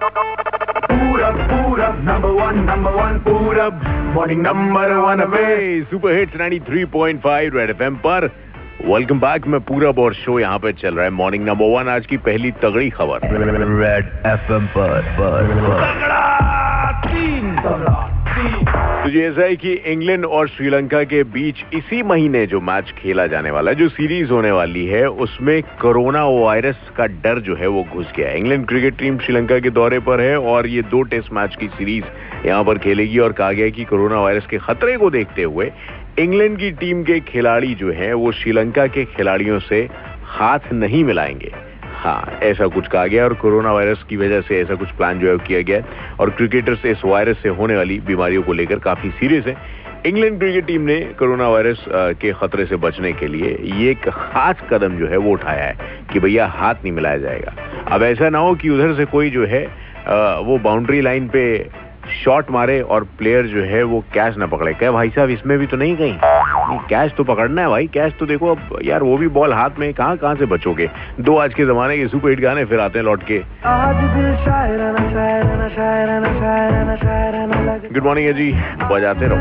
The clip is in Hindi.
Purab, Purab, number one, number one, Purab. Morning number one away. Super hits 93.5 red FM पर। वेलकम बैक मैं पूरब और शो यहाँ पे चल रहा है। मॉर्निंग नंबर वन आज की पहली तगड़ी खबर। रेड एफएम पर पर पर। तीन। तगड़ा तीन। ये ऐसा है कि इंग्लैंड और श्रीलंका के बीच इसी महीने जो मैच खेला जाने वाला है, जो सीरीज़ होने वाली है, उसमें कोरोना वायरस का डर जो है वो घुस गया है। इंग्लैंड क्रिकेट टीम श्रीलंका के दौरे पर है और ये दो टेस्ट मैच की सीरीज़ यहाँ पर खेलेगी और कहा गया कि कोरोना वायरस के खतरे को देखते हुए इंग्लैंड की टीम के खिलाड़ी जो है, वो श्रीलंका के खिलाड़ियों से हाथ नहीं मिलाएँगे। हाँ ऐसा कुछ कहा गया और कोरोना वायरस की वजह से ऐसा कुछ प्लान जो है किया गया और क्रिकेटर्स इस वायरस से होने वाली बीमारियों को लेकर काफ़ी सीरियस है। इंग्लैंड क्रिकेट टीम ने कोरोना वायरस के खतरे से बचने के लिए ये एक खास कदम जो है वो उठाया है कि भैया हाथ नहीं मिलाया जाएगा। अब ऐसा ना हो कि उधर से कोई जो है वो बाउंड्री लाइन पे शॉट मारे और प्लेयर जो है वो कैच ना पकड़े। क्या भाई साहब, इसमें भी तो नहीं कहीं? कैच तो पकड़ना है भाई। कैच तो देखो अब यार वो भी बॉल हाथ में कहाँ कहाँ से बचोगे? दो आज के जमाने के सुपर हिट गाने फिर आते हैं लौट के। गुड मॉर्निंग है जी बजाते रहो।